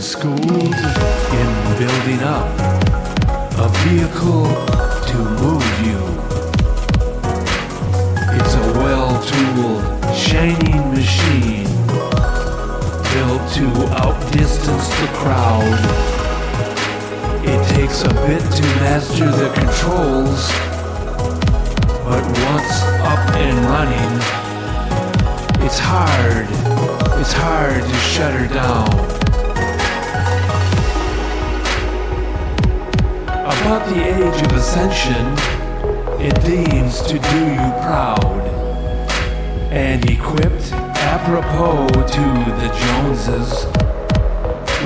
schooled in building up a vehicle to move you. It's a well-tooled, shining machine built to outdistance the crowd. It takes a bit to master the controls, but once up and running, it's hard. It's hard to shut her down. About the age of ascension, it deems to do you proud. And equipped apropos to the Joneses,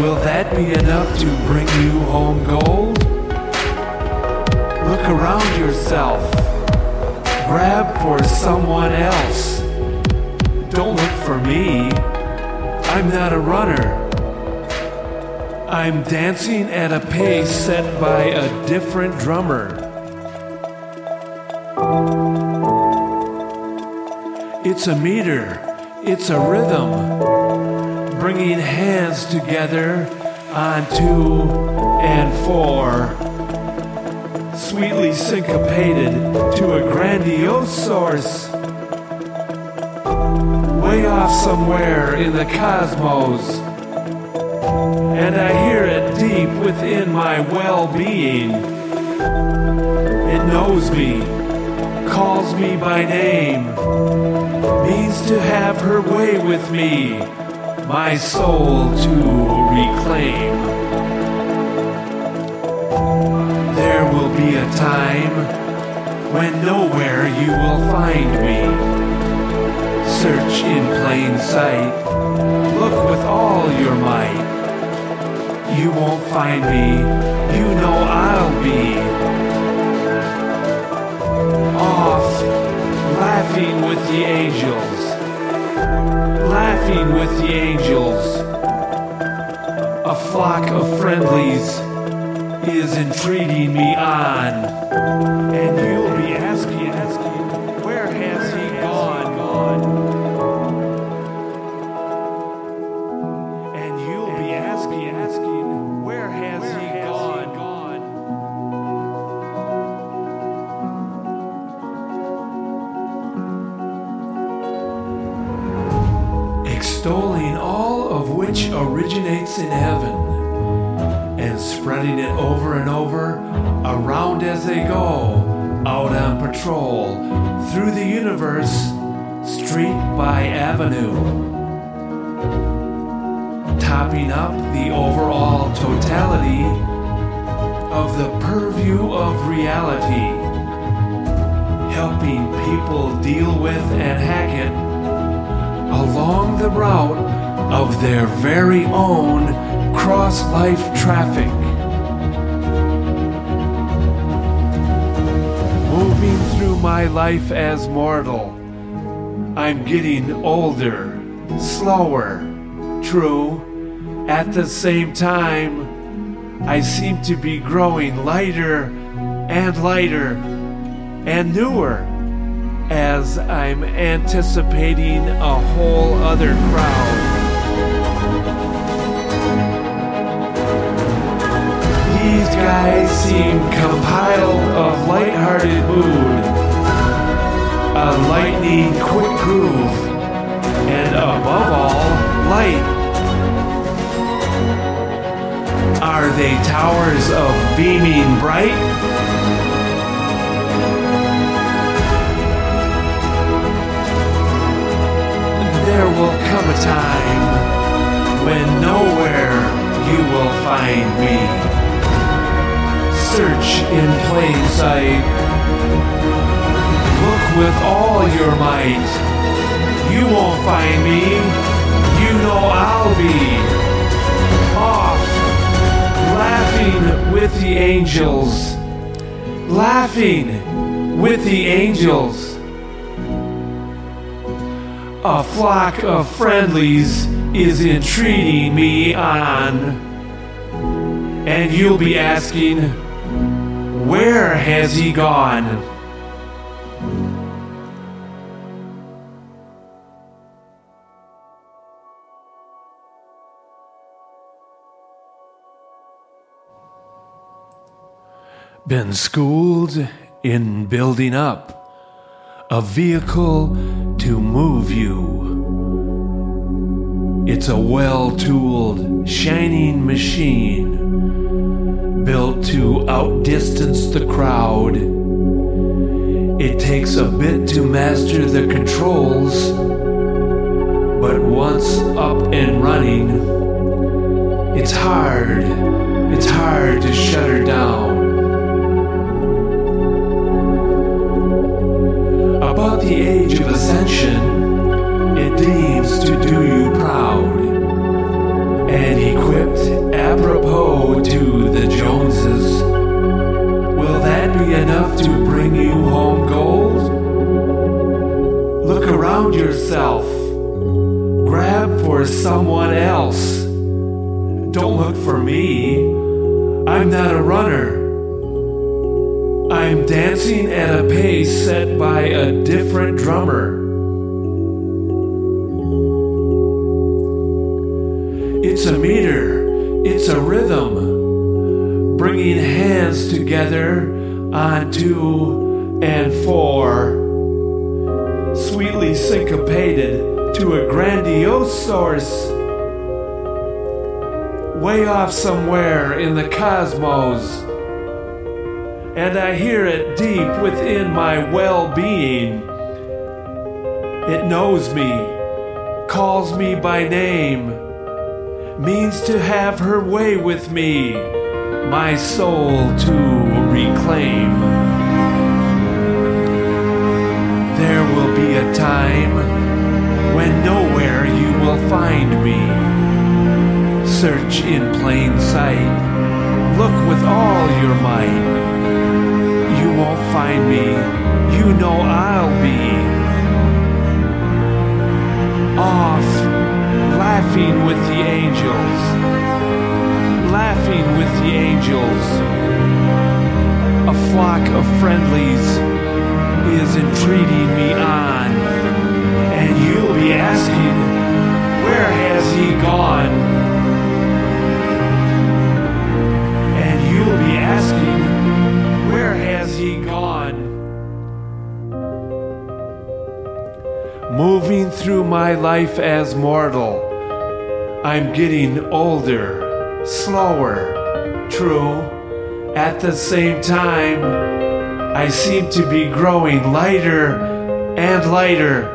will that be enough to bring you home gold? Look around yourself. Grab for someone else. Don't look for me. I'm not a runner. I'm dancing at a pace set by a different drummer. It's a meter, it's a rhythm, bringing hands together on two and four, sweetly syncopated to a grandiose source, way off somewhere in the cosmos and I hear it deep within my well being. It knows me, calls me by name, means to have her way with me, my soul to reclaim. There will be a time when nowhere you will find me. Search in plain sight, look with all your might you won't find me. You know I'll be off, laughing with the angels, laughing with the angels. A flock of friendlies is entreating me on, and you'll be asking, asking, where has he gone? gone? And you'll be asking, originates in heaven, and spreading it over and over, around as they go, out on patrol, through the universe, street by avenue topping up the overall totality of the purview of reality, helping people deal with and hack it along the route of their very own cross life traffic. Moving through my life as mortal, I'm getting older, slower, true. At the same time, I seem to be growing lighter and lighter and newer as I'm anticipating a whole other crowd. Guys seem compiled of light-hearted mood, a lightning quick groove, and above all, light. Are they towers of beaming bright? There will come a time when nowhere you will find me. In plain sight. Look with all your might. You won't find me. You know I'll be off laughing with the angels. Laughing with the angels. A flock of friendlies is entreating me on. And you'll be asking, where has he gone? Been schooled in building up a vehicle to move you. It's a well tooled, shining machine built to outdistance the crowd. It takes a bit to master the controls, but once up and running, it's hard. It's hard to shut her down. About the age of ascension, Yourself. Grab for someone else. Don't look for me. I'm not a runner. I'm dancing at a pace set by a different drummer. It's a meter, it's a rhythm, bringing hands together on two and four, sweetly syncopated to a grandiose source way off somewhere in the cosmos. And I hear it deep within my well being. It knows me, calls me by name, means to have her way with me, my soul to reclaim. Time when nowhere you will find me search in plain sight. Look with all your might. You won't find me. You know I'll be off, laughing with the angels. Laughing with the angels. A flock of friendlies is entreating me on. And you'll be asking, where has he gone? And you'll be asking, Where has he gone? Moving through my life as mortal, I'm getting older, slower, true. At the same time, I seem to be growing lighter and lighter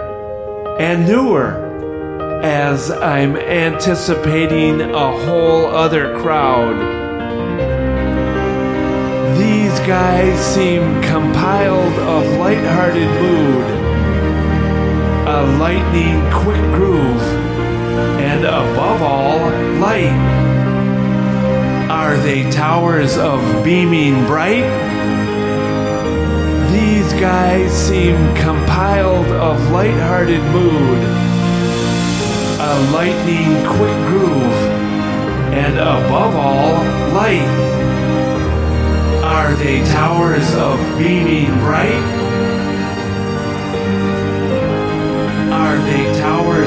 and newer as I'm anticipating a whole other crowd. These guys seem compiled of light-hearted mood, a lightning quick groove, and above all, light. Are they towers of beaming bright? skies seem compiled of light-hearted mood, a lightning quick groove, and above all, light. Are they towers of beaming bright? Are they towers